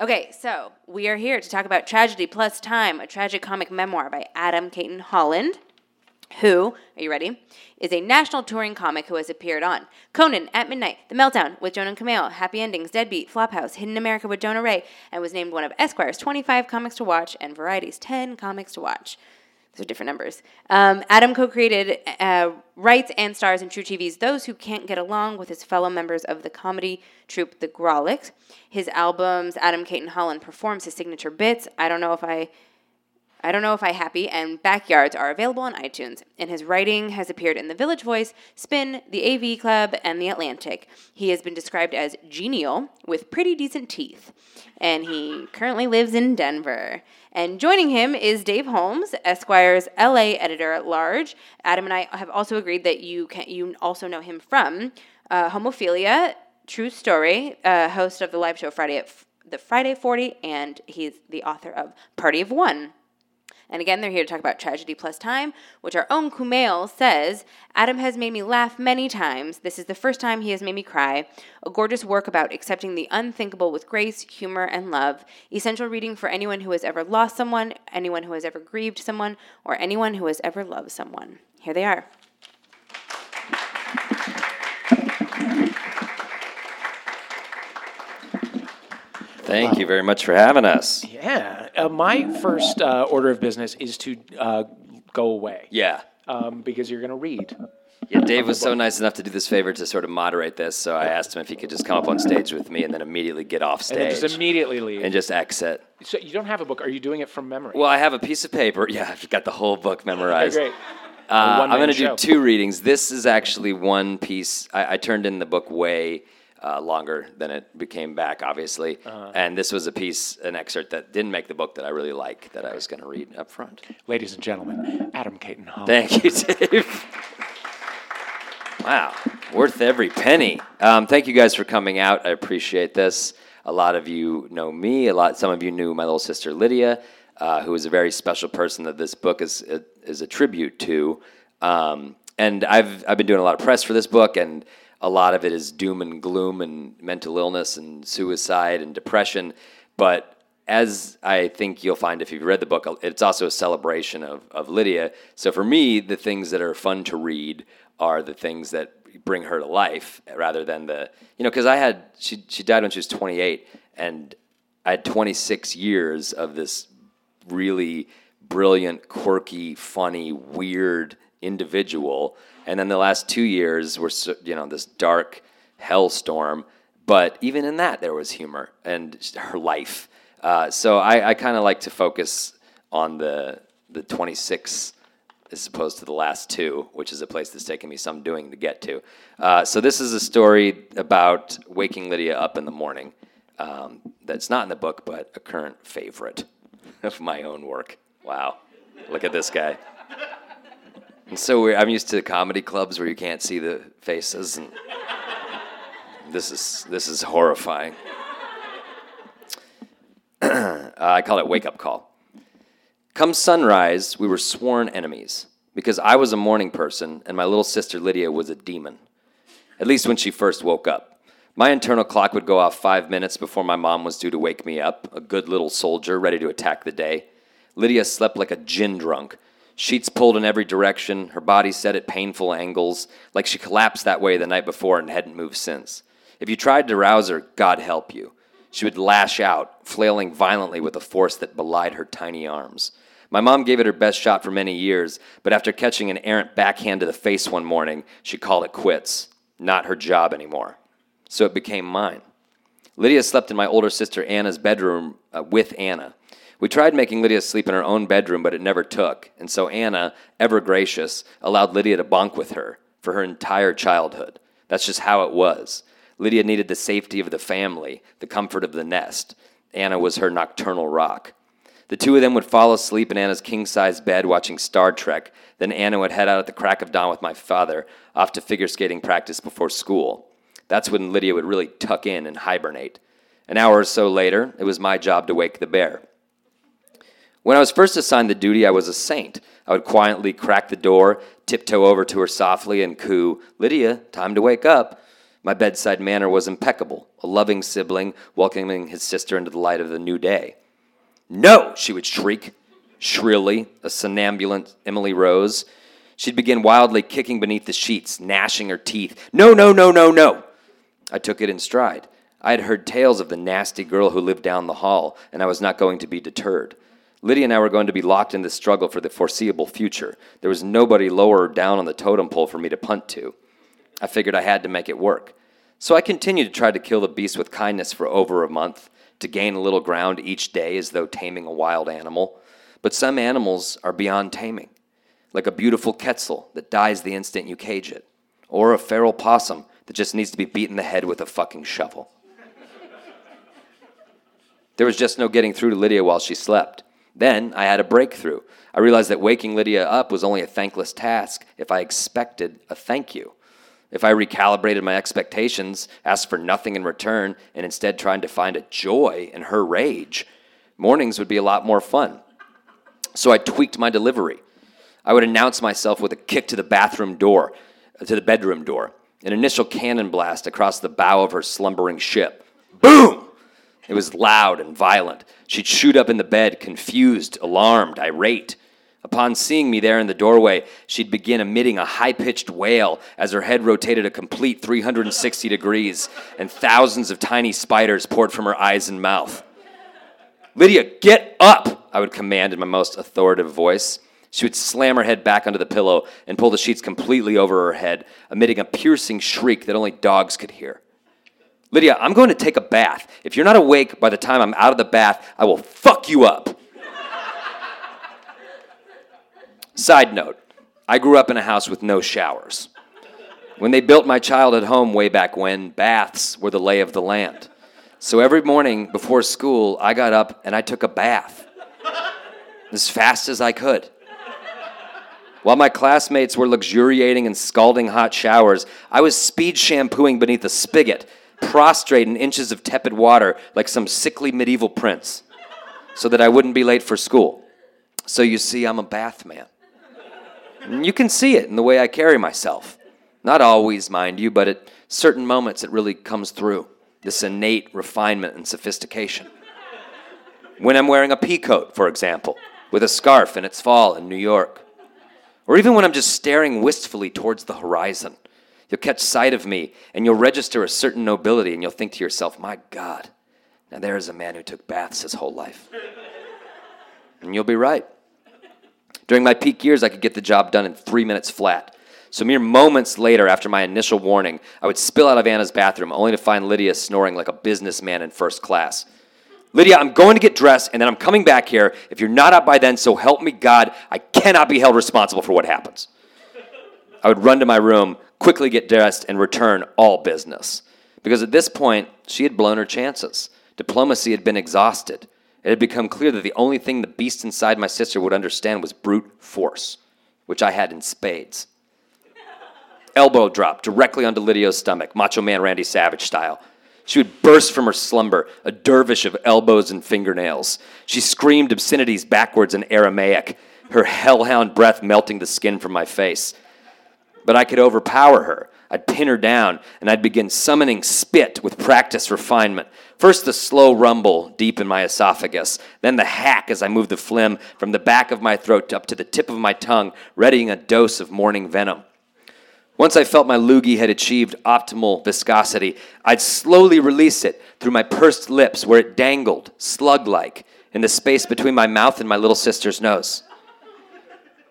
Okay, so we are here to talk about Tragedy Plus Time, a tragic comic memoir by Adam Cayton Holland, who, are you ready, is a national touring comic who has appeared on Conan, At Midnight, The Meltdown with Jonah Kumail, Happy Endings, Deadbeat, Flophouse, Hidden America with Jonah Ray, and was named one of Esquire's 25 comics to watch and Variety's 10 comics to watch. Those are different numbers. Um, Adam co created, uh, writes, and stars in truTV's Those Who Can't Get Along with his fellow members of the comedy troupe The Grawlix. His albums, Adam Cayton Holland performs his signature bits. I don't know if I. I don't know if I happy and backyards are available on iTunes, and his writing has appeared in The Village Voice, Spin, The AV Club, and The Atlantic. He has been described as genial with pretty decent teeth, and he currently lives in Denver. And joining him is Dave Holmes, Esquire's LA editor at large. Adam and I have also agreed that you can you also know him from uh, Homophilia, True Story, uh, host of the live show Friday at F- the Friday 40, and he's the author of Party of One. And again, they're here to talk about Tragedy Plus Time, which our own Kumail says Adam has made me laugh many times. This is the first time he has made me cry. A gorgeous work about accepting the unthinkable with grace, humor, and love. Essential reading for anyone who has ever lost someone, anyone who has ever grieved someone, or anyone who has ever loved someone. Here they are. Thank you very much for having us. Yeah. Uh, my first uh, order of business is to uh, go away Yeah. um, because you're going to read. Yeah, Dave was so nice enough to do this favor to sort of moderate this, so I asked him if he could just come up on stage with me and then immediately get off stage. And then just immediately leave. and just exit. so you don't have a book. Are you doing it from memory? Well, I have a piece of paper. Yeah, I've got the whole book Okay, memorized. great. Uh, I'm going to do show. two readings. This is actually one piece. I, I turned in the book way uh, longer than it became back, obviously. Uh-huh. And this was a piece, an excerpt that didn't make the book that I really like that I was going to read up front. Ladies and gentlemen, Adam Cayton Holland. Thank you, Dave. wow, worth every penny. Um, thank you guys for coming out. I appreciate this. A lot of you know me. A lot. Some of you knew my little sister Lydia, uh, who is a very special person that this book is is a tribute to. Um, and I've I've been doing a lot of press for this book, and a lot of it is doom and gloom and mental illness and suicide and depression. But as I think you'll find if you've read the book, it's also a celebration of, of Lydia. So for me, the things that are fun to read are the things that bring her to life rather than the, you know, because I had, she, she died when she was 28, and I had 26 years of this really brilliant, quirky, funny, weird individual. And then the last two years were, you know, this dark hellstorm. But even in that, there was humor and her life. Uh, so I, I kind of like to focus on the the 26 as opposed to the last two, which is a place that's taken me some doing to get to. Uh, so this is a story about waking Lydia up in the morning. Um, that's not in the book, but a current favorite of my own work. Wow, look at this guy. And so. I'm used to comedy clubs where you can't see the faces, and this is this is horrifying. uh, I call it wake up call. Come sunrise, we were sworn enemies because I was a morning person and my little sister Lydia was a demon. At least when she first woke up. My internal clock would go off five minutes before my mom was due to wake me up, a good little soldier ready to attack the day. Lydia slept like a gin drunk. Sheets pulled in every direction, her body set at painful angles, like she collapsed that way the night before and hadn't moved since. If you tried to rouse her, God help you. She would lash out, flailing violently with a force that belied her tiny arms. My mom gave it her best shot for many years, but after catching an errant backhand to the face one morning, she called it quits. Not her job anymore. So it became mine. Lydia slept in my older sister Anna's bedroom uh, with Anna. We tried making Lydia sleep in her own bedroom, but it never took, and so Anna, ever gracious, allowed Lydia to bunk with her for her entire childhood. That's just how it was. Lydia needed the safety of the family, the comfort of the nest. Anna was her nocturnal rock. The two of them would fall asleep in Anna's king size bed watching Star Trek. Then Anna would head out at the crack of dawn with my father, off to figure skating practice before school. That's when Lydia would really tuck in and hibernate. An hour or so later, it was my job to wake the bear. When I was first assigned the duty, I was a saint. I would quietly crack the door, tiptoe over to her softly, and coo, Lydia, time to wake up. My bedside manner was impeccable, a loving sibling welcoming his sister into the light of the new day. No, she would shriek, shrilly, a somnambulant Emily Rose. She'd begin wildly kicking beneath the sheets, gnashing her teeth. No, no, no, no, no. I took it in stride. I had heard tales of the nasty girl who lived down the hall, and I was not going to be deterred. Lydia and I were going to be locked in this struggle for the foreseeable future. There was nobody lower down on the totem pole for me to punt to. I figured I had to make it work. So I continued to try to kill the beast with kindness for over a month, to gain a little ground each day as though taming a wild animal. But some animals are beyond taming, like a beautiful quetzal that dies the instant you cage it, or a feral possum that just needs to be beaten the head with a fucking shovel. there was just no getting through to Lydia while she slept. Then I had a breakthrough. I realized that waking Lydia up was only a thankless task if I expected a thank you. If I recalibrated my expectations, asked for nothing in return, and instead tried to find a joy in her rage, mornings would be a lot more fun. So I tweaked my delivery. I would announce myself with a kick to the bathroom door, uh, to the bedroom door, an initial cannon blast across the bow of her slumbering ship. Boom! It was loud and violent. She'd shoot up in the bed, confused, alarmed, irate. Upon seeing me there in the doorway, she'd begin emitting a high pitched wail as her head rotated a complete 360 degrees and thousands of tiny spiders poured from her eyes and mouth. Lydia, get up! I would command in my most authoritative voice. She would slam her head back onto the pillow and pull the sheets completely over her head, emitting a piercing shriek that only dogs could hear. Lydia, I'm going to take a bath. If you're not awake by the time I'm out of the bath, I will fuck you up. Side note I grew up in a house with no showers. When they built my childhood home way back when, baths were the lay of the land. So every morning before school, I got up and I took a bath as fast as I could. While my classmates were luxuriating in scalding hot showers, I was speed shampooing beneath a spigot, prostrate in inches of tepid water like some sickly medieval prince, so that I wouldn't be late for school. So you see, I'm a bath man. And you can see it in the way I carry myself. Not always, mind you, but at certain moments it really comes through this innate refinement and sophistication. When I'm wearing a pea coat, for example, with a scarf in it's fall in New York. Or even when I'm just staring wistfully towards the horizon. You'll catch sight of me and you'll register a certain nobility and you'll think to yourself, my God, now there is a man who took baths his whole life. And you'll be right. During my peak years, I could get the job done in three minutes flat. So, mere moments later, after my initial warning, I would spill out of Anna's bathroom, only to find Lydia snoring like a businessman in first class. Lydia, I'm going to get dressed and then I'm coming back here. If you're not up by then, so help me God, I cannot be held responsible for what happens. I would run to my room, quickly get dressed, and return all business. Because at this point, she had blown her chances. Diplomacy had been exhausted. It had become clear that the only thing the beast inside my sister would understand was brute force, which I had in spades. Elbow drop directly onto Lydia's stomach, Macho Man Randy Savage style. She would burst from her slumber, a dervish of elbows and fingernails. She screamed obscenities backwards in Aramaic, her hellhound breath melting the skin from my face. But I could overpower her. I'd pin her down, and I'd begin summoning spit with practiced refinement. First, the slow rumble deep in my esophagus, then the hack as I moved the phlegm from the back of my throat up to the tip of my tongue, readying a dose of morning venom. Once I felt my loogie had achieved optimal viscosity, I'd slowly release it through my pursed lips where it dangled, slug like, in the space between my mouth and my little sister's nose.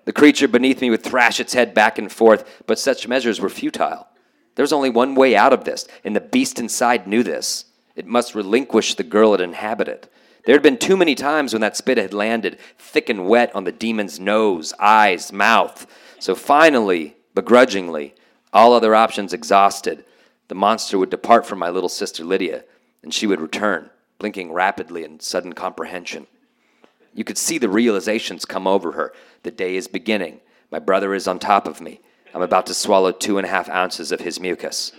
The creature beneath me would thrash its head back and forth, but such measures were futile. There was only one way out of this, and the beast inside knew this. It must relinquish the girl it inhabited. There had been too many times when that spit had landed, thick and wet, on the demon's nose, eyes, mouth. So finally, begrudgingly, all other options exhausted, the monster would depart from my little sister Lydia, and she would return, blinking rapidly in sudden comprehension. You could see the realizations come over her. The day is beginning. My brother is on top of me. I'm about to swallow two and a half ounces of his mucus.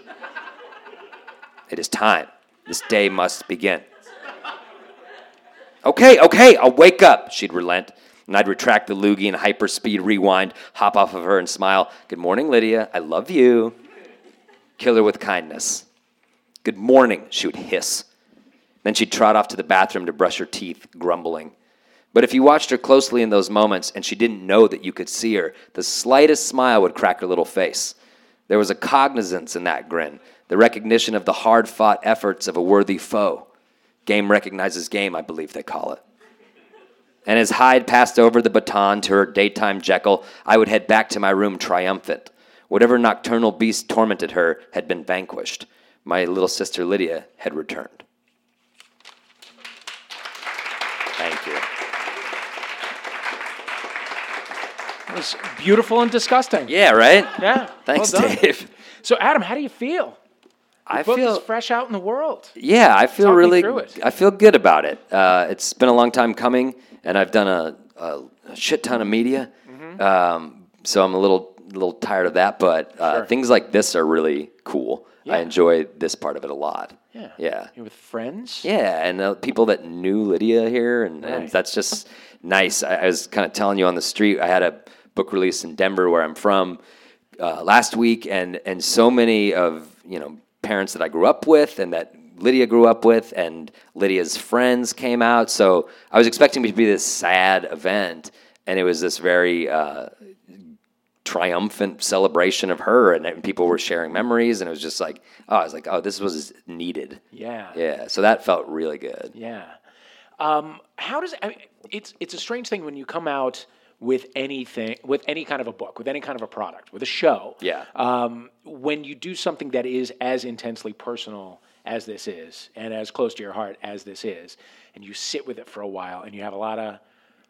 It is time. This day must begin. Okay, okay, I'll wake up, she'd relent. And I'd retract the loogie and hyperspeed rewind, hop off of her and smile. Good morning, Lydia. I love you. Kill her with kindness. Good morning, she would hiss. Then she'd trot off to the bathroom to brush her teeth, grumbling. But if you watched her closely in those moments and she didn't know that you could see her, the slightest smile would crack her little face. There was a cognizance in that grin, the recognition of the hard fought efforts of a worthy foe. Game recognizes game, I believe they call it. And as Hyde passed over the baton to her daytime Jekyll, I would head back to my room triumphant. Whatever nocturnal beast tormented her had been vanquished. My little sister Lydia had returned. It was beautiful and disgusting. Yeah, right? Yeah. Thanks, well. Dave. So, Adam, how do you feel? I Book feel fresh out in the world. Yeah, I feel Talk really. I feel good about it. Uh, it's been a long time coming, and I've done a, a, a shit ton of media, Mm-hmm. um, so I'm a little little tired of that. But uh, Sure. things like this are really cool. I Yeah. enjoy this part of it a lot. Yeah. Yeah. You're with friends. Yeah, and uh, people that knew Lydia here, and, and that's just nice. I, I was kind of telling you on the street. I had a book release in Denver, where I'm from, uh, last week, and and so many of you know parents that I grew up with, and that Lydia grew up with, and Lydia's friends came out. So I was expecting it to be this sad event, and it was this very. Uh, triumphant celebration of her and, and people were sharing memories and it was just like oh i was like oh this was needed Yeah. yeah, so that felt really good. Yeah. Um, how does I mean, it's it's a strange thing when you come out with anything with any kind of a book with any kind of a product with a show. Yeah. Um, when you do something that is as intensely personal as this is and as close to your heart as this is, and you sit with it for a while and you have a lot of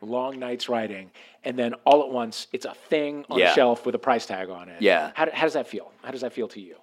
long nights writing, and then all at once it's a thing on Yeah. a shelf with a price tag on it. Yeah. How, how does that feel? How does that feel to you?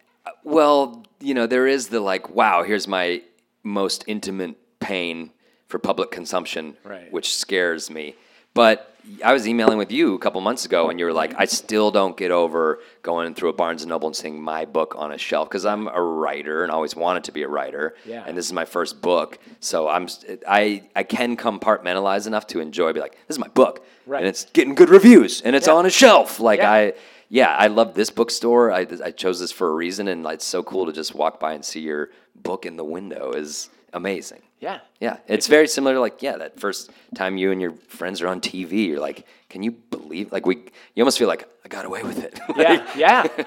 Well, you know, there is the like, wow, here's my most intimate pain for public consumption, Right. which scares me. But I was emailing with you a couple months ago, and you were like, mm-hmm. I still don't get over going through a Barnes and Noble and seeing my book on a shelf because I'm a writer and always wanted to be a writer. Yeah. And this is my first book, so I'm I I can compartmentalize enough to enjoy. Be like, this is my book, Right. and it's getting good reviews, and it's Yeah. on a shelf. Like Yeah. I yeah, I love this bookstore. I, I chose this for a reason, and it's so cool to just walk by and see your book in the window is amazing. Yeah. Yeah, it's very similar to like yeah, that first time you and your friends are on TV. You're like, can you believe? Like we, you almost feel like I got away with it. Yeah, yeah.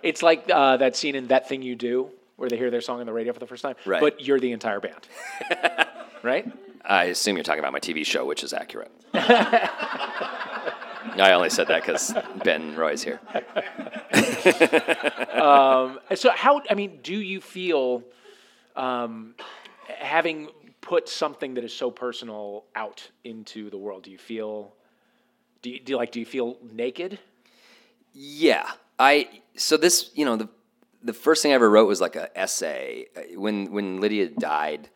It's like uh, that scene in That Thing You Do where they hear their song on the radio for the first time, Right. but you're the entire band. right? I assume you're talking about my TV show, which is accurate. I only said that because Ben Roy's here. So how I mean, do you feel um, having put something that is so personal out into the world? Do you feel do you, do you like do you feel naked? Yeah, I so this you know the the first thing I ever wrote was like a essay. Uh, when when Lydia died,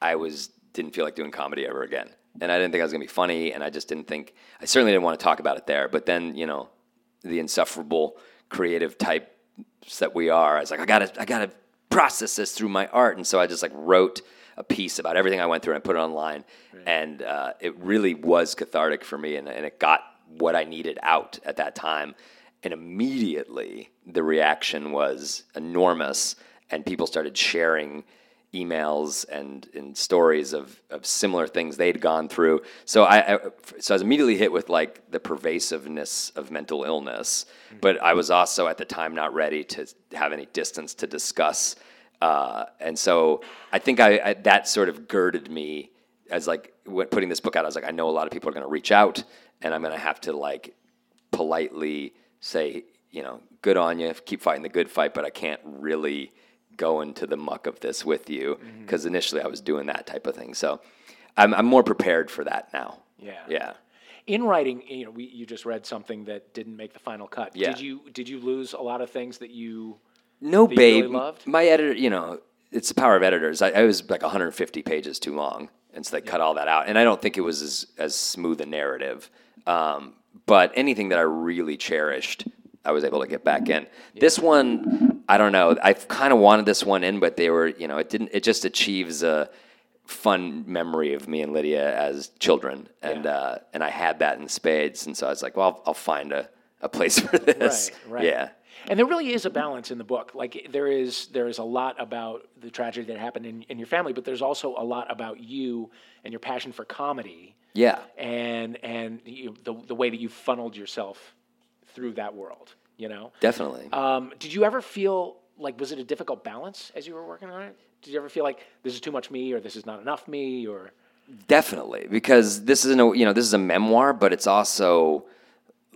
I was didn't feel like doing comedy ever again, and I didn't think I was gonna be funny, and I just didn't think I certainly didn't want to talk about it there. But then you know the insufferable creative types that we are, I was like I gotta I gotta process this through my art, and so I just like wrote a piece about everything I went through and I put it online, and uh, it really was cathartic for me, and, and it got what I needed out at that time. And immediately the reaction was enormous, and people started sharing emails and, and stories of, of similar things they'd gone through. So I, I so I was immediately hit with like the pervasiveness of mental illness, but I was also at the time not ready to have any distance to discuss. Uh, and so I think I, I that sort of girded me as like putting this book out. I was like, I know a lot of people are going to reach out, and I'm going to have to like politely say, you know, good on you, keep fighting the good fight, but I can't really go into the muck of this with you because initially I was doing that type of thing. So I'm, I'm more prepared for that now. Yeah. Yeah. In writing, you know, we, you just read something that didn't make the final cut. Yeah. Did you did you lose a lot of things that you No, really babe. loved? My editor, you know, it's the power of editors. I, I was like 150 pages too long, and so they cut all that out. And I don't think it was as as smooth a narrative. Um, but anything that I really cherished, I was able to get back in. This one, I don't know. I kind of wanted this one in, but they were, you know, it didn't. It just achieves a fun memory of me and Lydia as children, and Yeah. uh, and I had that in spades. And so I was like, well, I'll, I'll find a, a place for this. Right, right. Yeah. And there really is a balance in the book. Like there is there is a lot about the tragedy that happened in, in your family, but there's also a lot about you and your passion for comedy Yeah. and and you, the the way that you funneled yourself through that world. You know. Definitely. Um, did you ever feel like was it a difficult balance as you were working on it? Did you ever feel like this is too much me or this is not enough me or Definitely, because this isn't a you know this is a memoir, but it's also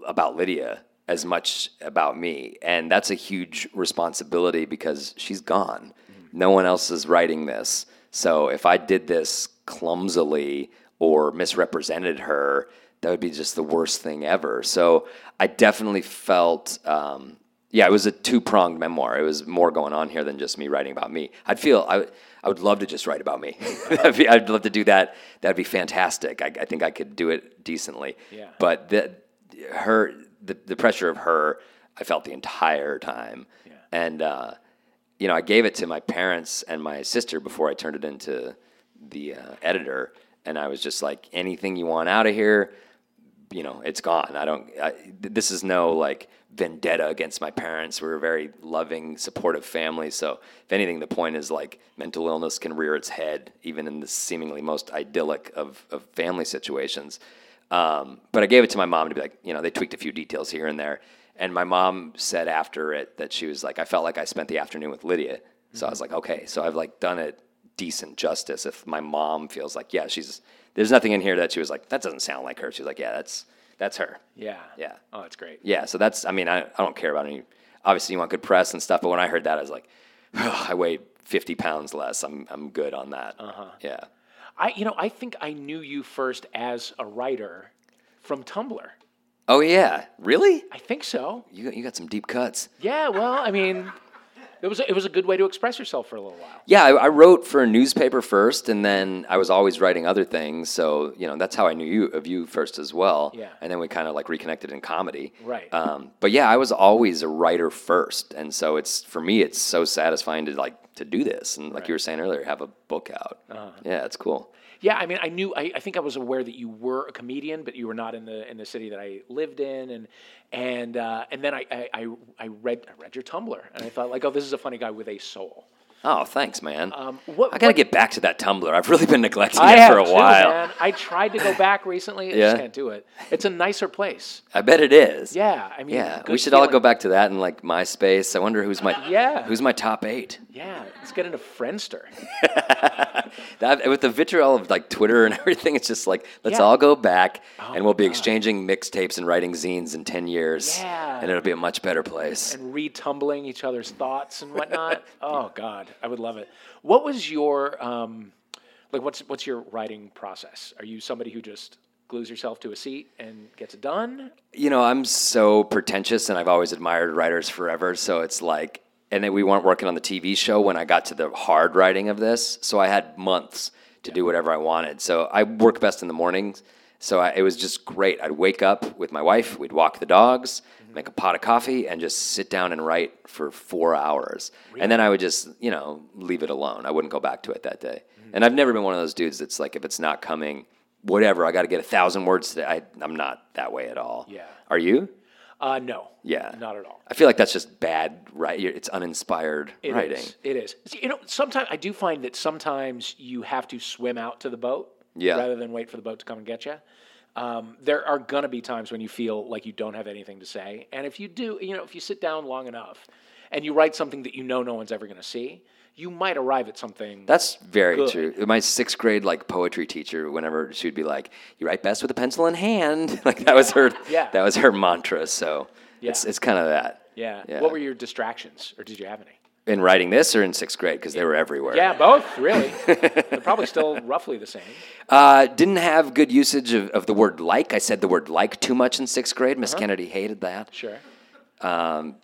about Lydia as much about me, and that's a huge responsibility because she's gone. No one else is writing this, so if I did this clumsily or misrepresented her, that would be just the worst thing ever. So I definitely felt. Um, yeah, it was a two pronged memoir. It was more going on here than just me writing about me. I'd feel I, I would love to just write about me. Be, I'd love to do that. That'd be fantastic. I, I think I could do it decently. Yeah. But the, her, the, the pressure of her, I felt the entire time. Yeah. And uh, you know, I gave it to my parents and my sister before I turned it into the uh, editor, and I was just like, anything you want out of here, you know, it's gone. I don't. I, th- this is no like vendetta against my parents. We're a very loving, supportive family. So, if anything, the point is like mental illness can rear its head even in the seemingly most idyllic of, of family situations. Um, but I gave it to my mom to be like, you know, they tweaked a few details here and there. And my mom said after it that she was like, I felt like I spent the afternoon with Lydia. So I was like, okay, so I've like done it decent justice. If my mom feels like, yeah, she's there's nothing in here that she was like, that doesn't sound like her. She was like, yeah, that's that's her. yeah. Yeah. Oh, that's great. Yeah. So that's I mean, I, I don't care about any obviously you want good press and stuff, but when I heard that I was like, I weigh fifty pounds less. I'm I'm good on that. Uh-huh. Yeah. I you know, I think I knew you first as a writer from Tumblr. Oh yeah. Really? I think so. You got, you got some deep cuts. Yeah, well, I mean, it was a, it was a good way to express yourself for a little while. Yeah, I, I wrote for a newspaper first, and then I was always writing other things. So you know, that's how I knew you of you first as well. Yeah. And then we kind of like reconnected in comedy. Right. Um, but yeah, I was always a writer first, and so it's for me, it's so satisfying to like to do this, and like you were saying earlier, have a book out. Uh-huh. Yeah, it's cool. Yeah, I mean, I knew. I, I think I was aware that you were a comedian, but you were not in the in the city that I lived in, and and uh, and then I, I I I read I read your Tumblr, and I thought like, oh, this is a funny guy with a soul. Oh, thanks, man. Um, what- I gotta what- get back to that Tumblr. I've really been neglecting I it for a too, while. man. I tried to go back recently. I Yeah? just can't do it. It's a nicer place. I bet it is. Yeah, I mean, Yeah, we should all go back to that and like MySpace. I wonder who's my Yeah. who's my top eight. Yeah, let's get into Friendster. That with the vitriol of like Twitter and everything, it's just like let's Yeah. all go back Oh and we'll be God. exchanging mixtapes and writing zines in ten years. Yeah. and it'll be a much better place. and retumbling each other's thoughts and whatnot. oh God, I would love it. What was your um, like? What's what's your writing process? Are you somebody who just glues yourself to a seat and gets it done? You know, I'm so pretentious, and I've always admired writers forever. So it's like, and then we weren't working on the TV show when I got to the hard writing of this. So I had months to do whatever I wanted. So I work best in the mornings. So I, it was just great. I'd wake up with my wife, we'd walk the dogs, make a pot of coffee, and just sit down and write for four hours. And then I would just, you know, leave it alone. I wouldn't go back to it that day. And I've never been one of those dudes that's like, if it's not coming, whatever, I got to get a thousand words today. I, I'm not that way at all. Yeah. Are you? Uh, no. Yeah. Not at all. I feel like that's just bad, right? It's uninspired It is. writing. It is. See, You know, sometimes I do find that sometimes you have to swim out to the boat Yeah. rather than wait for the boat to come and get you. Um, there are going to be times when you feel like you don't have anything to say. And if you do, you know, if you sit down long enough and you write something that you know no one's ever going to see, you might arrive at something. That's very Good. true. My sixth grade like poetry teacher, whenever she'd be like, "You write best with a pencil in hand," like that was her. Yeah. That was her mantra. So it's it's kind of that. yeah. Yeah. What were your distractions, or did you have any? In writing this or in sixth grade because they were everywhere. Yeah, both really. They're probably still roughly the same. Uh, didn't have good usage of, of the word like. I said the word like too much in sixth grade. Uh-huh. Miss Kennedy hated that. Sure. the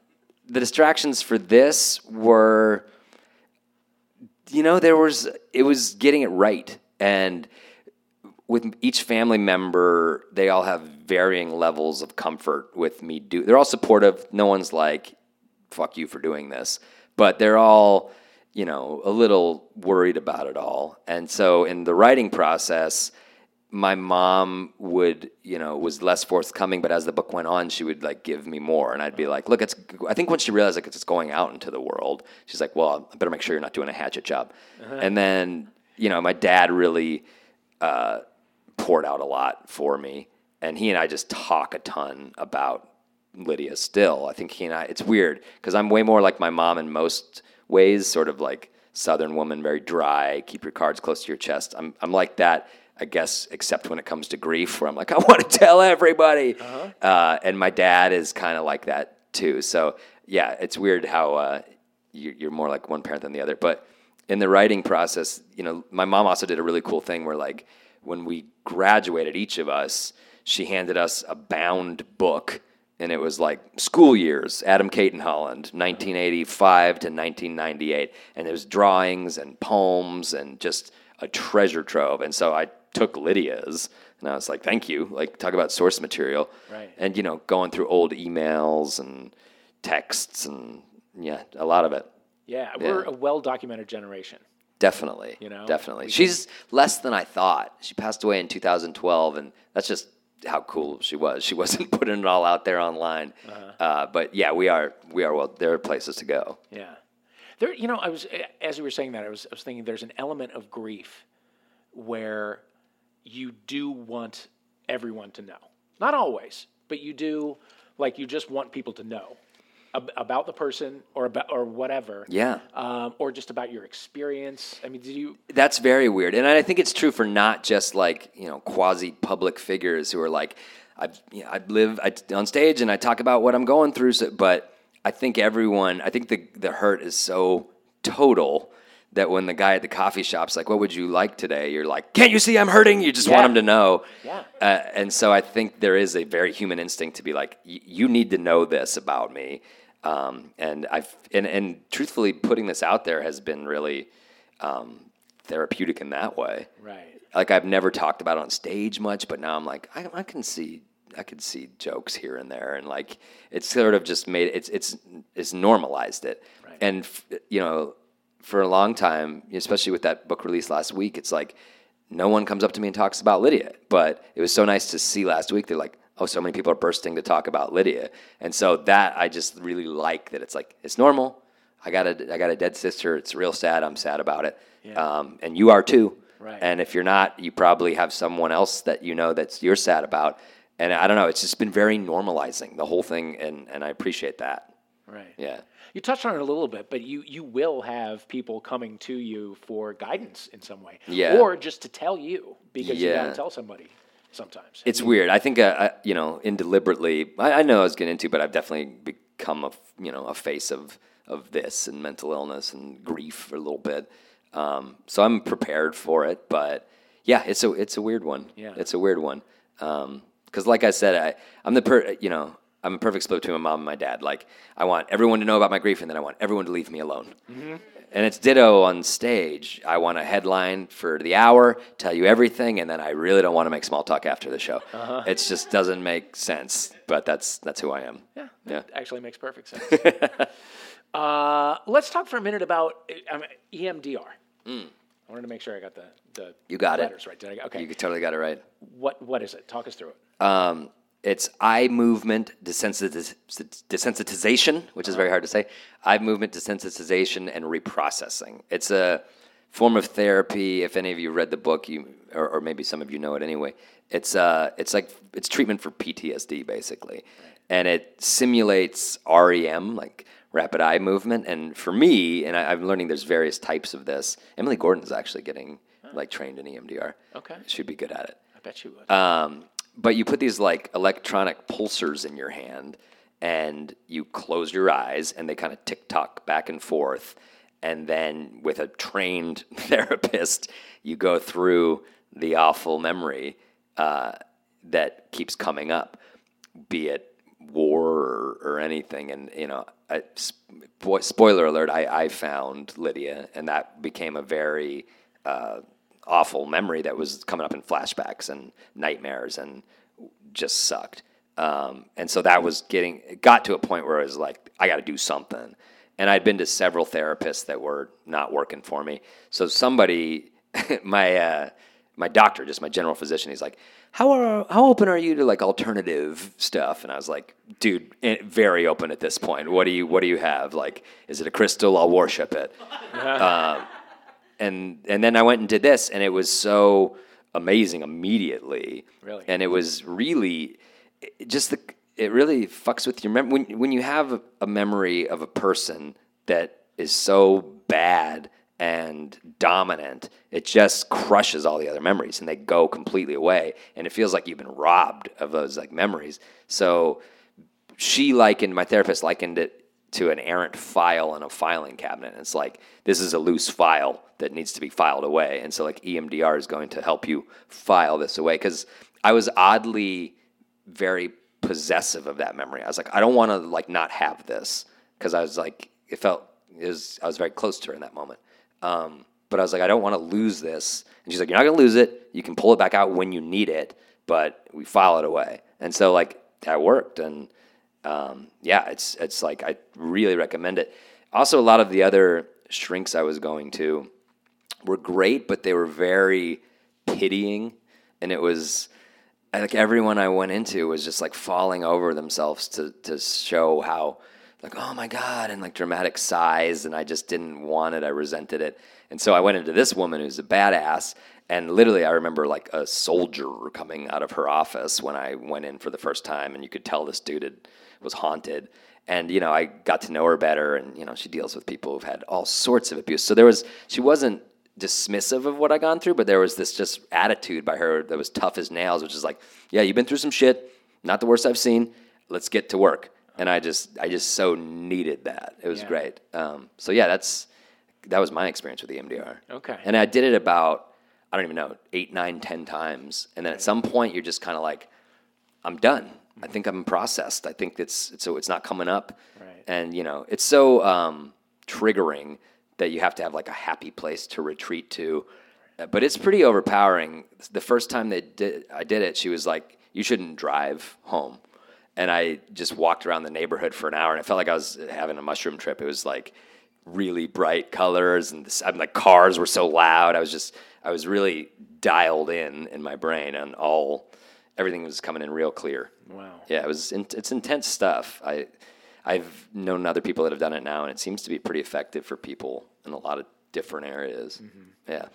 distractions for this were you know there was it was getting it right and with each family member, they all have varying levels of comfort with me do. They're all supportive. No one's like, "Fuck you for doing this," but they're all, you know, a little worried about it all. And so, in the writing process, my mom would, you know, was less forthcoming. But as the book went on, she would like give me more, and I'd be like, "Look, it's." I think once she realized like it's going out into the world, she's like, "Well, I better make sure you're not doing a hatchet job." And then, you know, my dad really. Uh, poured out a lot for me. And he and I just talk a ton about Lydia still. I think he and I, it's weird because I'm way more like my mom in most ways, sort of like Southern woman, very dry, keep your cards close to your chest. I'm, I'm like that, I guess, except when it comes to grief, where I'm like, I want to tell everybody. Uh huh. and my dad is kind of like that too. So yeah, it's weird how uh, you're more like one parent than the other. But in the writing process, you know, my mom also did a really cool thing where like when we graduated, each of us, she handed us a bound book, and it was like school years, Adam Cayton Holland, 1985 to 1998, and there was drawings and poems and just a treasure trove. And so I took Lydia's, and I was like, "Thank you!" Like talk about source material, Right. And you know, going through old emails and texts, and yeah, a lot of it. Yeah, we're a well documented generation. Definitely. You know, definitely. She's less than I thought. She passed away in 2012, and that's just how cool she was. She wasn't putting it all out there online. Uh-huh. uh but yeah, we are. We are. Well, there are places to go. Yeah. There, you know, I was as you were saying that, I was, I was thinking there's an element of grief where you do want everyone to know. Not always, but you do like you just want people to know ab- about the person or about or whatever. Yeah. Um, or just about your experience. I mean, did you? That's very weird, and I think it's true for not just like you know quasi public figures who are like, I you know, I live I, on stage and I talk about what I'm going through, so, but I think everyone, I think the the hurt is so total that when the guy at the coffee shop's like, "What would you like today?" You're like, "Can't you see I'm hurting?" You just want Yeah. him to know. Yeah. Uh, and so I think there is a very human instinct to be like, "Y- "You need to know this about me." Um, and I've and, and truthfully, putting this out there has been really um, therapeutic in that way. Right. Like I've never talked about it on stage much, but now I'm like, I, I can see, I can see jokes here and there, and like it's sort of just made it's it's it's normalized it, Right. and f- you know, for a long time, especially with that book release last week, it's like no one comes up to me and talks about Lydia, but it was so nice to see last week. They're like, oh, so many people are bursting to talk about Lydia, and so that I just really like that it's like it's normal. I got a I got a dead sister. It's real sad. I'm sad about it, Yeah. um, and you are too. Right. And if you're not, you probably have someone else that you know that's you're sad about. And I don't know. It's just been very normalizing the whole thing, and and I appreciate that. Right. Yeah. You touched on it a little bit, but you you will have people coming to you for guidance in some way, Yeah. or just to tell you because you got Yeah. to tell somebody sometimes. It's weird. I think, uh, I, you know, indeliberately, I, I know I was getting into, but I've definitely become a, you know, a face of, of this and mental illness and grief for a little bit. Um, so I'm prepared for it, but yeah, it's a, it's a weird one. Yeah. It's a weird one. Um 'cause like I said, I, I'm the per, you know, I'm a perfect split between my mom and my dad. Like I want everyone to know about my grief and then I want everyone to leave me alone. And it's ditto on stage. I want a headline for the hour, tell you everything, and then I really don't want to make small talk after the show. It just doesn't make sense, but that's that's who I am. Yeah, Yeah. actually makes perfect sense. uh, let's talk for a minute about um, EMDR. I wanted to make sure I got the, the Mm. You got it. letters right. Did I? Okay. You totally got it right. what what is it? Talk us through it. Um, it's eye movement desensitiz- desensitization, which is very hard to say. Eye movement desensitization and reprocessing. It's a form of therapy. If any of you read the book, you or, or maybe some of you know it anyway. It's uh, it's like it's treatment for PTSD basically, and it simulates REM, like rapid eye movement. And for me, and I, I'm learning there's various types of this. Emily Gordon's actually getting like trained in EMDR. Okay. she'd be good at it. I bet she would. Um, but you put these like electronic pulsers in your hand and you close your eyes and they kind of tick tock back and forth. And then with a trained therapist, you go through the awful memory uh, that keeps coming up, be it war or, or anything. And, you know, I, spo- spoiler alert, I, I found Lydia and that became a very uh, awful memory that was coming up in flashbacks and nightmares and just sucked. Um, and so that was getting it got to a point where I was like, I got to do something. And I'd been to several therapists that were not working for me. So somebody, my uh, my doctor, just my general physician, he's like, how are how open are you to like alternative stuff? And I was like, dude, eh, very open at this point. What do you what do you have? Like, is it a crystal? I'll worship it. Um, and and then I went and did this, and it was so amazing immediately. Really? and it was really it just the it really fucks with your memory when when you have a, a memory of a person that is so bad and dominant, it just crushes all the other memories, and they go completely away, and it feels like you've been robbed of those like memories. So she likened my therapist likened it to an errant file in a filing cabinet. It's like this is a loose file that needs to be filed away, and so like EMDR is going to help you file this away because I was oddly very possessive of that memory. I was like, I don't want to like not have this because I was like, it felt it was I was very close to her in that moment. Um, but I was like, I don't want to lose this. And she's like, You're not gonna lose it. You can pull it back out when you need it, but we file it away. And so like that worked. And um, yeah, it's it's like I really recommend it. Also, a lot of the other shrinks I was going to were great, but they were very pitying, and it was like everyone I went into was just like falling over themselves to to show how like oh my god and like dramatic sighs, and I just didn't want it. I resented it, and so I went into this woman who's a badass. And literally, I remember like a soldier coming out of her office when I went in for the first time, and you could tell this dude had, was haunted. And you know, I got to know her better, and you know, she deals with people who've had all sorts of abuse. So there was, she wasn't dismissive of what I gone through, but there was this just attitude by her that was tough as nails, which is like, yeah, you've been through some shit, not the worst I've seen. Let's get to work. And I just, I just so needed that. It was Yeah. great. Um, so yeah, that's that was my experience with the EMDR. Okay. And I did it about, I don't even know, eight, nine, ten times. And then at some point, you're just kind of like, I'm done. I think I'm processed. I think it's, it's so it's not coming up. Right. And you know, it's so um, triggering that you have to have like a happy place to retreat to. Uh, But it's pretty overpowering. The first time they did, I did it, she was like, "You shouldn't drive home," and I just walked around the neighborhood for an hour, and it felt like I was having a mushroom trip. It was like really bright colors, and this, I'm like cars were so loud. I was just, I was really dialed in in my brain, and all everything was coming in real clear. Wow. Yeah, it was. In, it's intense stuff. I, I've known other people that have done it now, and it seems to be pretty effective for people in a lot of different areas. Yeah.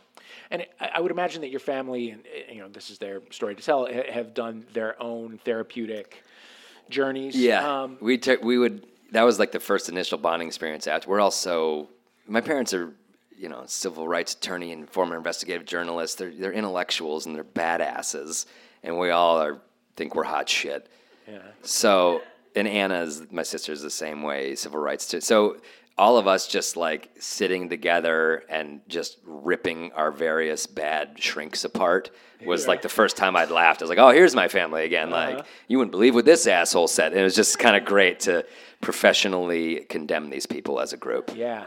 And I I would imagine that your family, and you know, this is their story to tell, have done their own therapeutic journeys. Yeah, Um, we took we would. That was like the first initial bonding experience. After we're also, my parents are, you know, civil rights attorney and former investigative journalist. They're they're intellectuals and they're badasses, and we all are think we're hot shit. yeah. So, and Anna's my sister's the same way, civil rights too. So, all of us just like sitting together and just ripping our various bad shrinks apart was like the first time I'd laughed. I was like, "Oh, here's my family again." Uh-huh. Like, you wouldn't believe what this asshole said. And it was just kind of great to professionally condemn these people as a group. Yeah.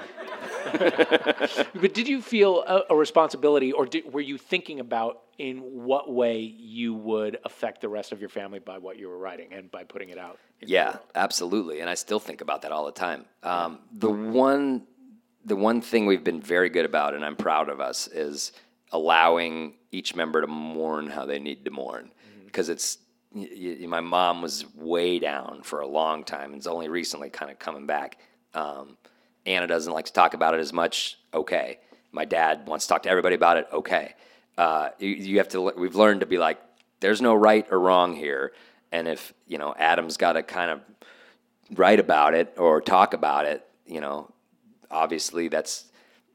but did you feel a, a responsibility, or did, were you thinking about in what way you would affect the rest of your family by what you were writing and by putting it out? Yeah, absolutely, and I still think about that all the time. Um, the one, the one thing we've been very good about, and I'm proud of us, is allowing each member to mourn how they need to mourn, because it's. Y- y- my mom was way down for a long time, and it's only recently kind of coming back. Um, Anna doesn't like to talk about it as much. Okay, my dad wants to talk to everybody about it. Okay, uh, you, you have to. We've learned to be like, there's no right or wrong here, and if you know Adam's got to kind of write about it or talk about it, you know, obviously that's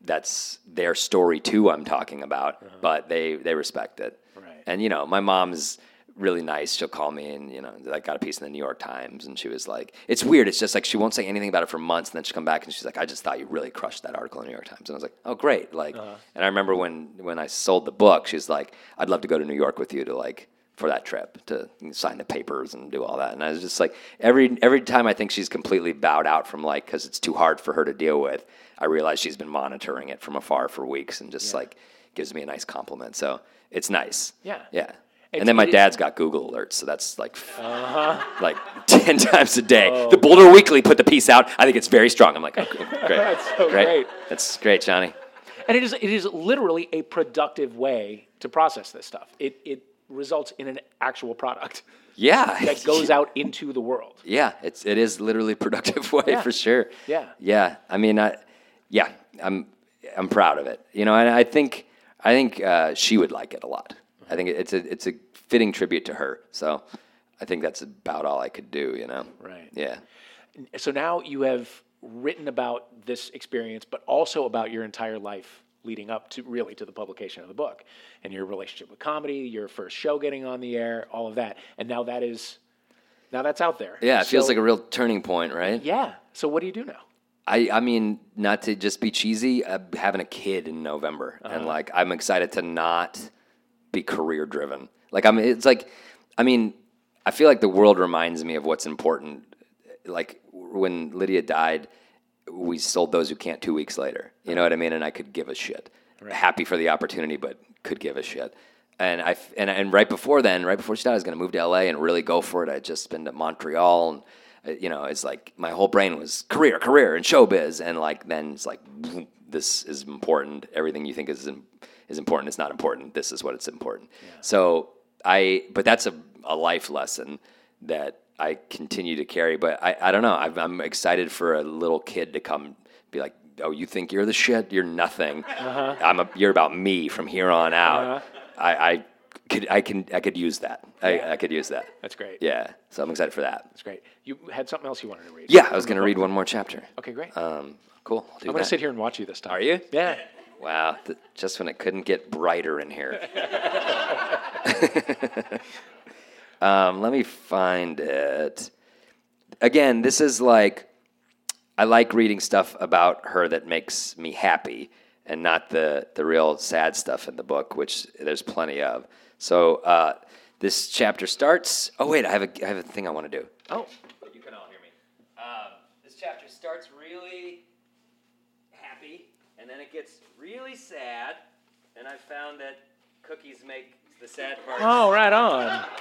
that's their story too. I'm talking about, uh-huh. but they they respect it. Right. And you know, my mom's really nice. She'll call me and you know, I got a piece in the New York Times, and she was like, "It's weird. It's just like she won't say anything about it for months, and then she'll come back and she's like, I just thought you really crushed that article in the New York Times.' And I was like, Oh, great. Like, uh-huh. and I remember when when I sold the book, she's like, I'd love to go to New York with you to like for that trip to sign the papers and do all that. And I was just like, every every time I think she's completely bowed out from like because it's too hard for her to deal with. I realize she's been monitoring it from afar for weeks and just like gives me a nice compliment. So it's nice. Yeah. Yeah. It's- and then my dad's got Google alerts, so that's like Uh-huh. like ten times a day. Oh. The Boulder Weekly put the piece out. I think it's very strong. I'm like, okay, great, That's so great. That's great, Johnny. And it is it is literally a productive way to process this stuff. It it results in an actual product Yeah, that goes out into the world. Yeah, it's it is literally productive way Yeah. for sure. Yeah. yeah. I mean, I, yeah, I'm I'm proud of it. You know, and I think I think uh, she would like it a lot. I think it's a it's a fitting tribute to her. So I think that's about all I could do. You know. Right. Yeah. So now you have written about this experience, but also about your entire life leading up to really to the publication of the book and your relationship with comedy, your first show getting on the air, all of that. And now that is now that's out there. Yeah, it feels like a real turning point, right? Yeah. So what do you do now? I, I mean, not to just be cheesy, uh, having a kid in November, and like I'm excited to not be career driven. Like I'm, it's like, I mean, I feel like the world reminds me of what's important. Like when Lydia died, we sold Those Who Can't two weeks later. You know what I mean? And I could give a shit. Happy for the opportunity, but could give a shit. And I and and right before then, right before she died, I was going to move to LA and really go for it. I'd just been to Montreal, and uh, you know, it's like my whole brain was career, career, and showbiz. And like then it's like this is important. Everything you think is is important is not important. This is what it's important. So I, but that's a a life lesson that I continue to carry. But I I don't know. I've, I'm excited for a little kid to come be like. Oh, you think you're the shit? You're nothing. I'm a, you're about me from here on out. I, I could I can I could use that. I, I could use that. That's great. Yeah, so I'm excited for that. That's great. You had something else you wanted to read? Yeah, I was going to read one more chapter. Okay, great. Um, cool. Do I'm going to sit here and watch you this time. Are you? Yeah. Wow, th- just when it couldn't get brighter in here. um, let me find it. Again, this is like I like reading stuff about her that makes me happy, and not the the real sad stuff in the book, which there's plenty of. So uh, this chapter starts. Oh wait, I have a I have a thing I want to do. Oh, You can all hear me. Um, this chapter starts really happy, and then it gets really sad. And I found that cookies make the sad part. oh, right on.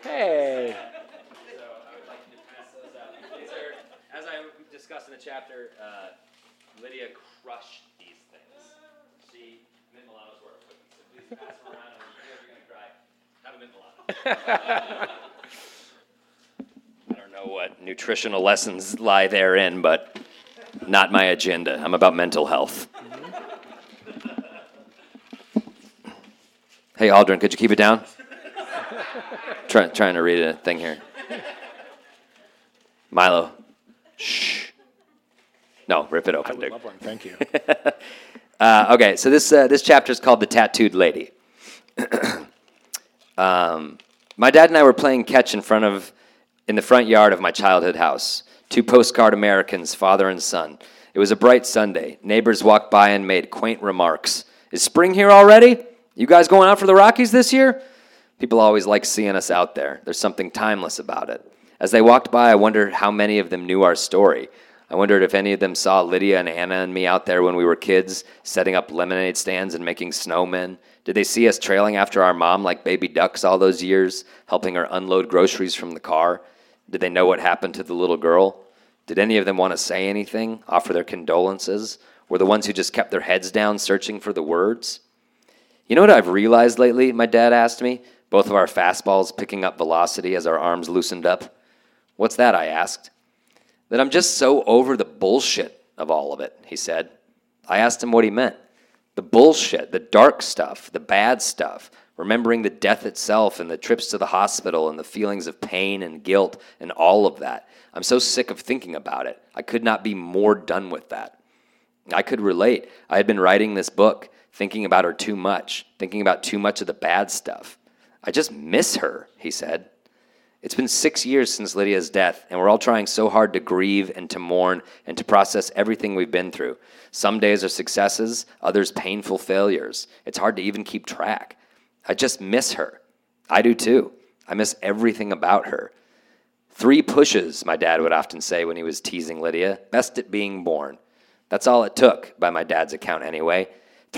Hey. So I would like to pass those out. These are, as I discussed in the chapter, uh, Lydia crushed these things. She, Mint Milano's were cookies. So please pass them around, and if you're gonna cry, have a Mint Milano. I don't know what nutritional lessons lie therein, but not my agenda. I'm about mental health. Hey, Aldrin, could you keep it down? Try, trying to read a thing here. Milo, shh. No, rip it open, dude. Thank you. Uh, okay, so this uh, this chapter is called "The Tattooed Lady." um, my dad and I were playing catch in front of in the front yard of my childhood house. Two postcard Americans, father and son. It was a bright Sunday. Neighbors walked by and made quaint remarks. Is spring here already? You guys going out for the Rockies this year? People always like seeing us out there. There's something timeless about it. As they walked by, I wondered how many of them knew our story. I wondered if any of them saw Lydia and Anna and me out there when we were kids, setting up lemonade stands and making snowmen. Did they see us trailing after our mom like baby ducks all those years, helping her unload groceries from the car? Did they know what happened to the little girl? Did any of them want to say anything, offer their condolences? Were the ones who just kept their heads down searching for the words? You know what I've realized lately? My dad asked me, both of our fastballs picking up velocity as our arms loosened up. What's that? I asked. That I'm just so over the bullshit of all of it, he said. I asked him what he meant. The bullshit, the dark stuff, the bad stuff, remembering the death itself and the trips to the hospital and the feelings of pain and guilt and all of that. I'm so sick of thinking about it. I could not be more done with that. I could relate. I had been writing this book, thinking about her too much, thinking about too much of the bad stuff. I just miss her, he said. It's been six years since Lydia's death, and we're all trying so hard to grieve and to mourn and to process everything we've been through. Some days are successes, others painful failures. It's hard to even keep track. I just miss her. I do too. I miss everything about her. Three pushes, my dad would often say when he was teasing Lydia, best at being born. That's all it took, by my dad's account anyway.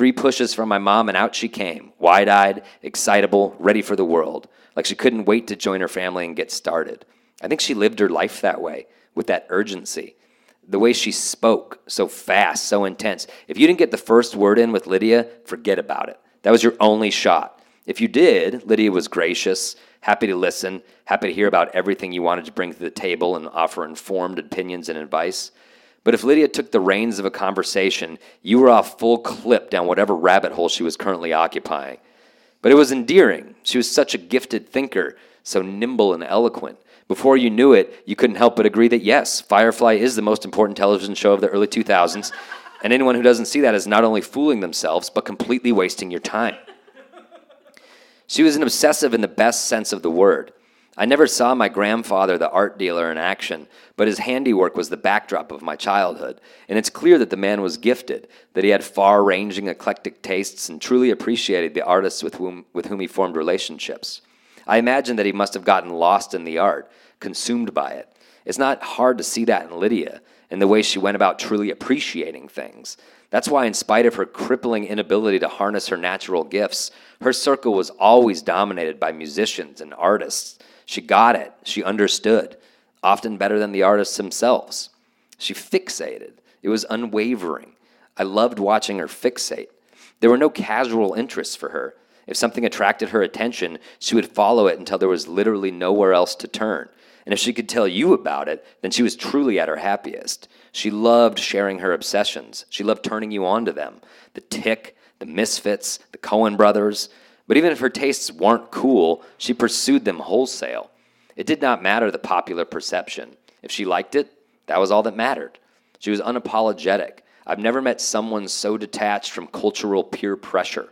Three pushes from my mom, and out she came, wide eyed, excitable, ready for the world, like she couldn't wait to join her family and get started. I think she lived her life that way, with that urgency. The way she spoke, so fast, so intense. If you didn't get the first word in with Lydia, forget about it. That was your only shot. If you did, Lydia was gracious, happy to listen, happy to hear about everything you wanted to bring to the table and offer informed opinions and advice. But if Lydia took the reins of a conversation, you were off full clip down whatever rabbit hole she was currently occupying. But it was endearing. She was such a gifted thinker, so nimble and eloquent. Before you knew it, you couldn't help but agree that yes, Firefly is the most important television show of the early 2000s, and anyone who doesn't see that is not only fooling themselves, but completely wasting your time. She was an obsessive in the best sense of the word. I never saw my grandfather, the art dealer, in action, but his handiwork was the backdrop of my childhood. And it's clear that the man was gifted, that he had far ranging, eclectic tastes, and truly appreciated the artists with whom, with whom he formed relationships. I imagine that he must have gotten lost in the art, consumed by it. It's not hard to see that in Lydia, in the way she went about truly appreciating things. That's why, in spite of her crippling inability to harness her natural gifts, her circle was always dominated by musicians and artists she got it. She understood, often better than the artists themselves. She fixated. It was unwavering. I loved watching her fixate. There were no casual interests for her. If something attracted her attention, she would follow it until there was literally nowhere else to turn. And if she could tell you about it, then she was truly at her happiest. She loved sharing her obsessions. She loved turning you on to them. The Tick, the Misfits, the Coen brothers. But even if her tastes weren't cool, she pursued them wholesale. It did not matter the popular perception. If she liked it, that was all that mattered. She was unapologetic. I've never met someone so detached from cultural peer pressure.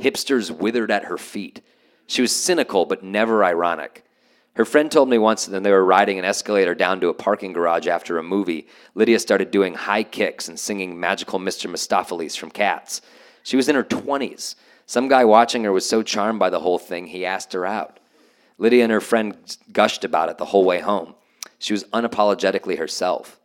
Hipsters withered at her feet. She was cynical but never ironic. Her friend told me once that when they were riding an escalator down to a parking garage after a movie, Lydia started doing high kicks and singing Magical Mr. Mistoffelees from Cats. She was in her 20s. Some guy watching her was so charmed by the whole thing, he asked her out. Lydia and her friend gushed about it the whole way home. She was unapologetically herself.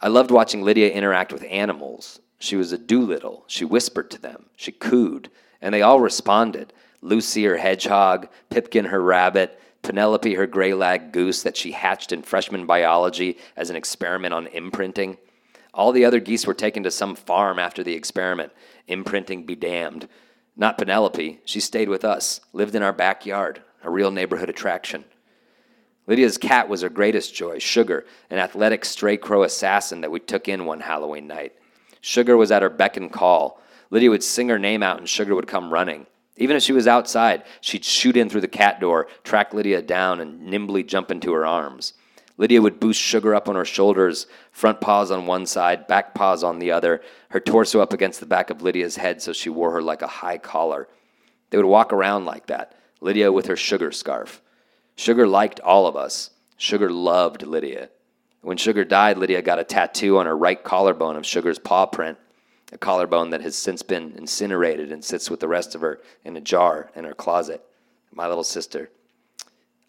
I loved watching Lydia interact with animals. She was a Doolittle. She whispered to them. She cooed. And they all responded. Lucy, her hedgehog, Pipkin, her rabbit, Penelope, her gray lag goose that she hatched in freshman biology as an experiment on imprinting. All the other geese were taken to some farm after the experiment. Imprinting be damned. Not Penelope. She stayed with us, lived in our backyard, a real neighborhood attraction. Lydia's cat was her greatest joy, Sugar, an athletic stray crow assassin that we took in one Halloween night. Sugar was at her beck and call. Lydia would sing her name out and Sugar would come running. Even if she was outside, she'd shoot in through the cat door, track Lydia down, and nimbly jump into her arms. Lydia would boost Sugar up on her shoulders, front paws on one side, back paws on the other, her torso up against the back of Lydia's head so she wore her like a high collar. They would walk around like that, Lydia with her sugar scarf. Sugar liked all of us. Sugar loved Lydia. When Sugar died, Lydia got a tattoo on her right collarbone of Sugar's paw print, a collarbone that has since been incinerated and sits with the rest of her in a jar in her closet. My little sister.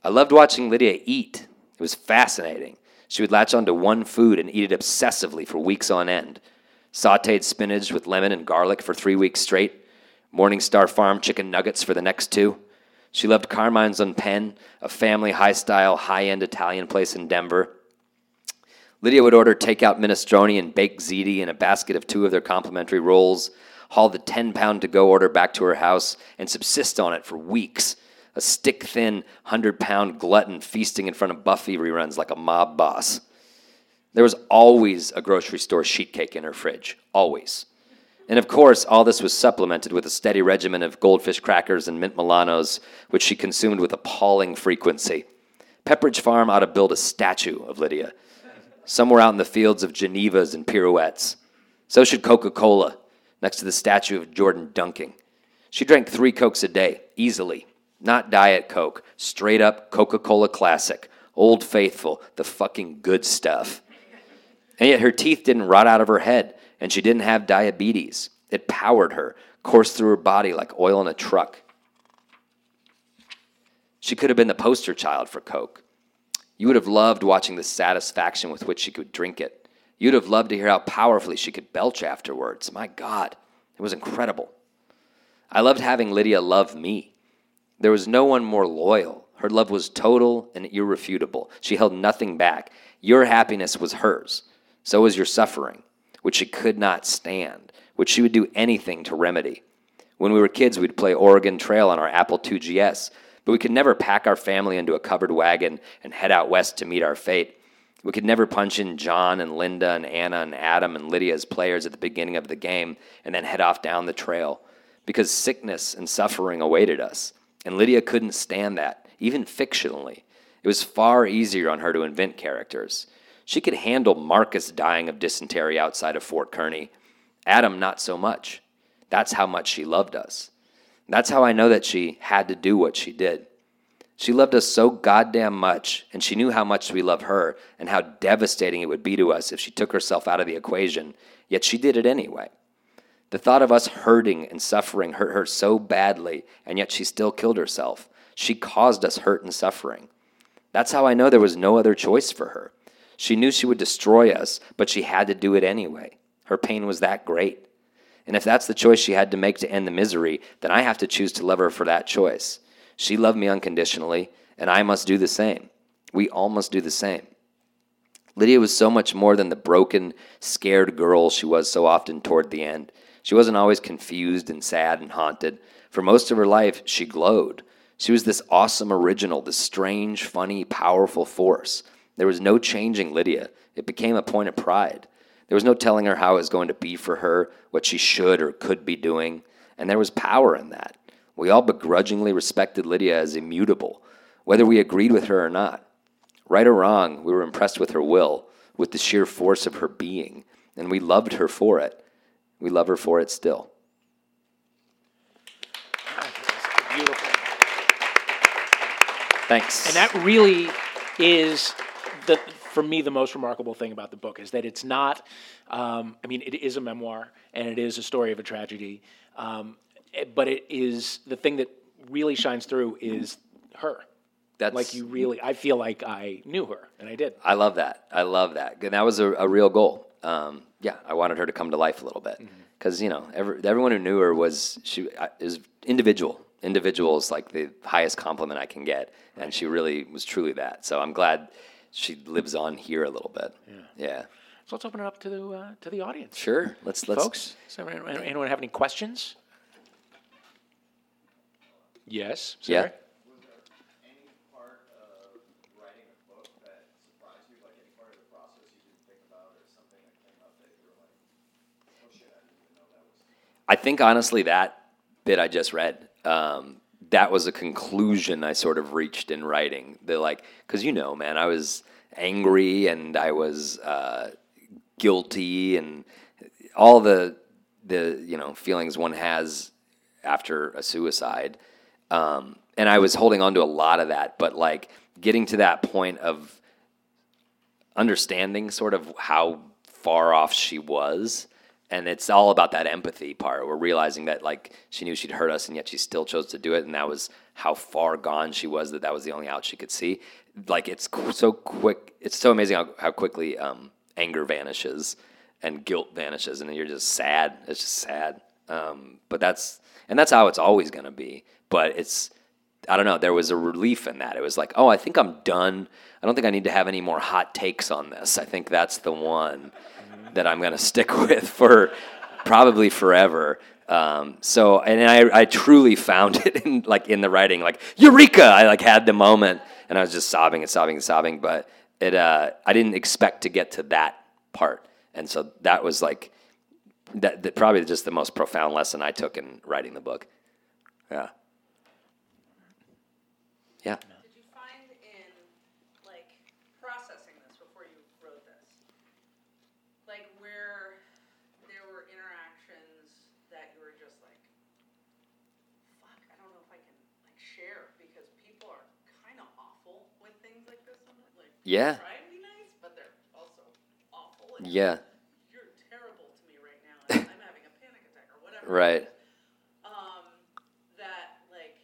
I loved watching Lydia eat. It was fascinating. She would latch onto one food and eat it obsessively for weeks on end. Sauteed spinach with lemon and garlic for three weeks straight. Morningstar Farm chicken nuggets for the next two. She loved Carmine's on Penn, a family high style, high end Italian place in Denver. Lydia would order takeout minestrone and baked ziti in a basket of two of their complimentary rolls, haul the 10 pound to go order back to her house, and subsist on it for weeks a stick thin, 100 pound glutton feasting in front of Buffy reruns like a mob boss. There was always a grocery store sheet cake in her fridge, always. And of course, all this was supplemented with a steady regimen of goldfish crackers and mint Milanos, which she consumed with appalling frequency. Pepperidge Farm ought to build a statue of Lydia, somewhere out in the fields of Genevas and pirouettes. So should Coca Cola, next to the statue of Jordan dunking. She drank three Cokes a day, easily, not Diet Coke, straight up Coca Cola Classic, Old Faithful, the fucking good stuff. And yet her teeth didn't rot out of her head, and she didn't have diabetes. It powered her, coursed through her body like oil in a truck. She could have been the poster child for Coke. You would have loved watching the satisfaction with which she could drink it. You'd have loved to hear how powerfully she could belch afterwards. My God, It was incredible. I loved having Lydia love me. There was no one more loyal. Her love was total and irrefutable. She held nothing back. Your happiness was hers. So was your suffering, which she could not stand, which she would do anything to remedy. When we were kids, we'd play Oregon Trail on our Apple IIgs, but we could never pack our family into a covered wagon and head out west to meet our fate. We could never punch in John and Linda and Anna and Adam and Lydia as players at the beginning of the game and then head off down the trail because sickness and suffering awaited us. And Lydia couldn't stand that, even fictionally. It was far easier on her to invent characters. She could handle Marcus dying of dysentery outside of Fort Kearny. Adam, not so much. That's how much she loved us. That's how I know that she had to do what she did. She loved us so goddamn much, and she knew how much we love her and how devastating it would be to us if she took herself out of the equation, yet she did it anyway. The thought of us hurting and suffering hurt her so badly, and yet she still killed herself. She caused us hurt and suffering. That's how I know there was no other choice for her. She knew she would destroy us, but she had to do it anyway. Her pain was that great. And if that's the choice she had to make to end the misery, then I have to choose to love her for that choice. She loved me unconditionally, and I must do the same. We all must do the same. Lydia was so much more than the broken, scared girl she was so often toward the end. She wasn't always confused and sad and haunted. For most of her life, she glowed. She was this awesome original, this strange, funny, powerful force. There was no changing Lydia. It became a point of pride. There was no telling her how it was going to be for her, what she should or could be doing, and there was power in that. We all begrudgingly respected Lydia as immutable, whether we agreed with her or not. Right or wrong, we were impressed with her will, with the sheer force of her being, and we loved her for it. We love her for it still. Beautiful. Thanks. And that really is the for me the most remarkable thing about the book is that it's not. Um, I mean, it is a memoir and it is a story of a tragedy, um, but it is the thing that really shines through is her. That's Like you really, I feel like I knew her, and I did. I love that. I love that. And that was a, a real goal. Um, yeah, I wanted her to come to life a little bit because you know every, everyone who knew her was she is individual. Individual is like the highest compliment I can get, and she really was truly that. So I'm glad she lives on here a little bit. Yeah. So let's open it up to the uh, to the audience, Sure. Let's let's folks. Anyone, anyone have any questions? Yes. Yeah. Sarah? any part of writing a book that surprised you? Like any part of the process you didn't think about, or something that came up that you were like, "Oh shit, I didn't even know that was." I think honestly that bit I just read, um, that was a conclusion I sort of reached in writing. The like, because you know, man, I was angry and I was uh, guilty and all the the you know feelings one has after a suicide. Um, and I was holding on to a lot of that, but like getting to that point of understanding sort of how far off she was and it's all about that empathy part we're realizing that like she knew she'd hurt us and yet she still chose to do it and that was how far gone she was that that was the only out she could see like it's so quick it's so amazing how, how quickly um, anger vanishes and guilt vanishes and you're just sad it's just sad um, but that's and that's how it's always going to be but it's I don't know. There was a relief in that. It was like, oh, I think I'm done. I don't think I need to have any more hot takes on this. I think that's the one that I'm going to stick with for probably forever. Um, so, and I, I truly found it in like in the writing, like eureka! I like had the moment, and I was just sobbing and sobbing and sobbing. But it, uh, I didn't expect to get to that part, and so that was like that, that probably just the most profound lesson I took in writing the book. Yeah. Yeah. Did you find in like processing this before you wrote this, like where there were interactions that you were just like, fuck, I don't know if I can like share because people are kind of awful with things like this. sometimes, Like Yeah. try to be nice, but they're also awful. And Yeah. You're terrible to me right now. And I'm having a panic attack or whatever. Right. Um, that like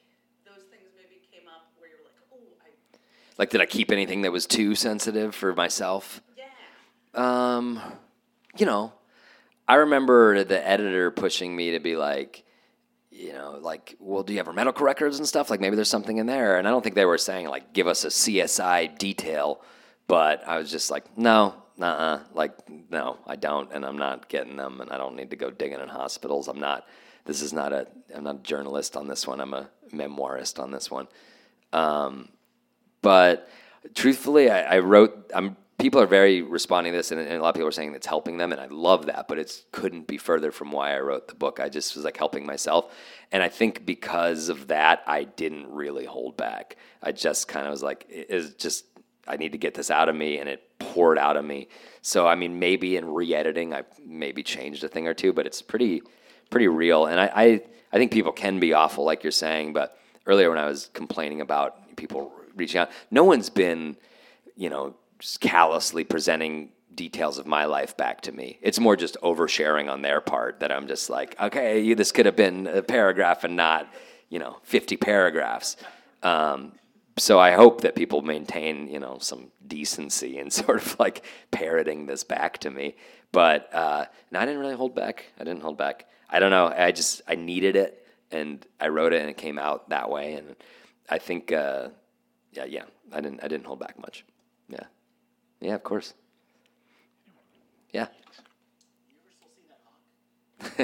those things maybe came up where you're like, oh, I Like, did I keep anything that was too sensitive for myself? yeah. Um, you know, I remember the editor pushing me to be like, you know, like, well, do you have our medical records and stuff? Like, maybe there's something in there. And I don't think they were saying like, give us a CSI detail, but I was just like, no, nah, like, no, I don't, and I'm not getting them, and I don't need to go digging in hospitals. I'm not. This is not a. I'm not a journalist on this one. I'm a memoirist on this one. Um, but truthfully, I, I wrote. I'm people are very responding to this, and, and a lot of people are saying it's helping them, and I love that. But it couldn't be further from why I wrote the book. I just was like helping myself, and I think because of that, I didn't really hold back. I just kind of was like, it is just I need to get this out of me, and it poured out of me. So I mean, maybe in re-editing, I maybe changed a thing or two, but it's pretty pretty real. And I, I I think people can be awful, like you're saying. But earlier when I was complaining about people reaching out, no one's been, you know, callously presenting details of my life back to me. It's more just oversharing on their part that I'm just like, okay, this could have been a paragraph and not, you know, 50 paragraphs. Um, so I hope that people maintain, you know, some decency and sort of like parroting this back to me. But uh, no, I didn't really hold back. I didn't hold back. I don't know. I just I needed it, and I wrote it, and it came out that way. And I think, uh, yeah, yeah, I didn't I didn't hold back much. Yeah, yeah, of course. Yeah.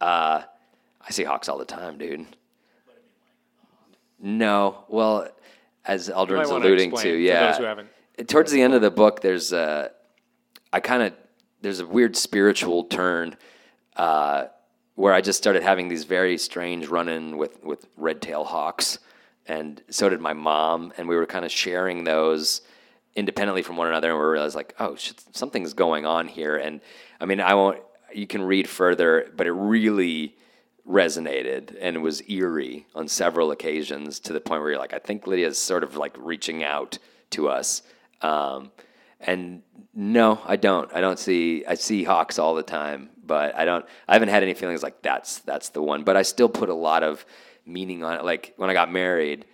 uh, I see hawks all the time, dude. No, well, as Eldrin's wanna alluding to, yeah. those who Towards the end of the book, there's a, I kind of, there's a weird spiritual turn, uh, where I just started having these very strange run-in with with red-tail hawks, and so did my mom, and we were kind of sharing those independently from one another, and we realized like, oh, shit, something's going on here. And I mean, I won't. You can read further, but it really resonated and was eerie on several occasions to the point where you're like, I think Lydia's sort of like reaching out to us. Um, and no, I don't. I don't see. I see hawks all the time, but I don't. I haven't had any feelings like that's that's the one. But I still put a lot of meaning on it. Like when I got married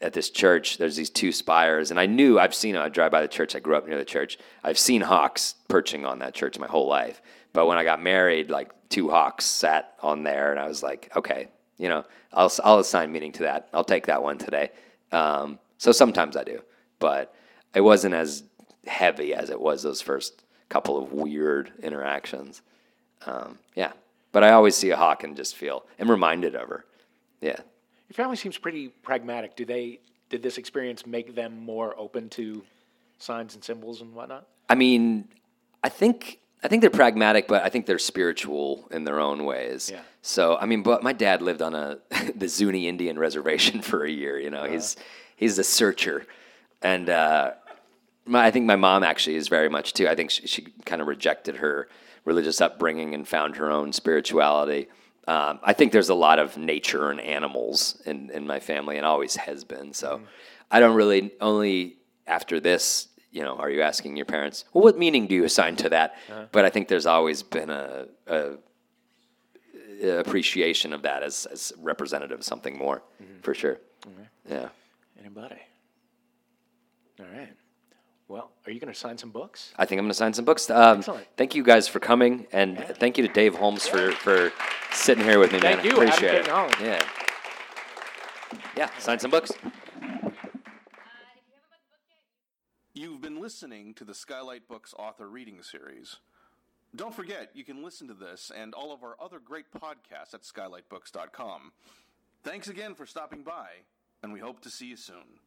at this church, there's these two spires, and I knew I've seen them. I drive by the church. I grew up near the church. I've seen hawks perching on that church my whole life. But when I got married, like two hawks sat on there, and I was like, okay, you know, I'll I'll assign meaning to that. I'll take that one today. Um, so sometimes I do, but it wasn't as heavy as it was those first couple of weird interactions. Um, yeah, but I always see a hawk and just feel I'm reminded of her. Yeah, Your family seems pretty pragmatic. Do they? Did this experience make them more open to signs and symbols and whatnot? I mean, I think I think they're pragmatic, but I think they're spiritual in their own ways. Yeah. So I mean, but my dad lived on a the Zuni Indian reservation for a year. You know, he's he's a searcher, and uh, my, I think my mom actually is very much too. I think she, she kind of rejected her religious upbringing and found her own spirituality. Um, I think there's a lot of nature and animals in, in my family and always has been. So mm-hmm. I don't really, only after this, you know, are you asking your parents, well, what meaning do you assign to that? Uh-huh. But I think there's always been a, a, a appreciation of that as, as representative of something more, mm-hmm. for sure. Mm-hmm. Yeah. Anybody? All right. Well, are you going to sign some books? I think I'm going to sign some books. Um, Excellent. thank you guys for coming, and thank you to Dave Holmes for, for sitting here with me, Thank man. you, I Adam appreciate it. Cayton Yeah. Yeah, sign some books. You've been listening to the Skylight Books author reading series. Don't forget, you can listen to this and all of our other great podcasts at skylightbooks.com. Thanks again for stopping by, and we hope to see you soon.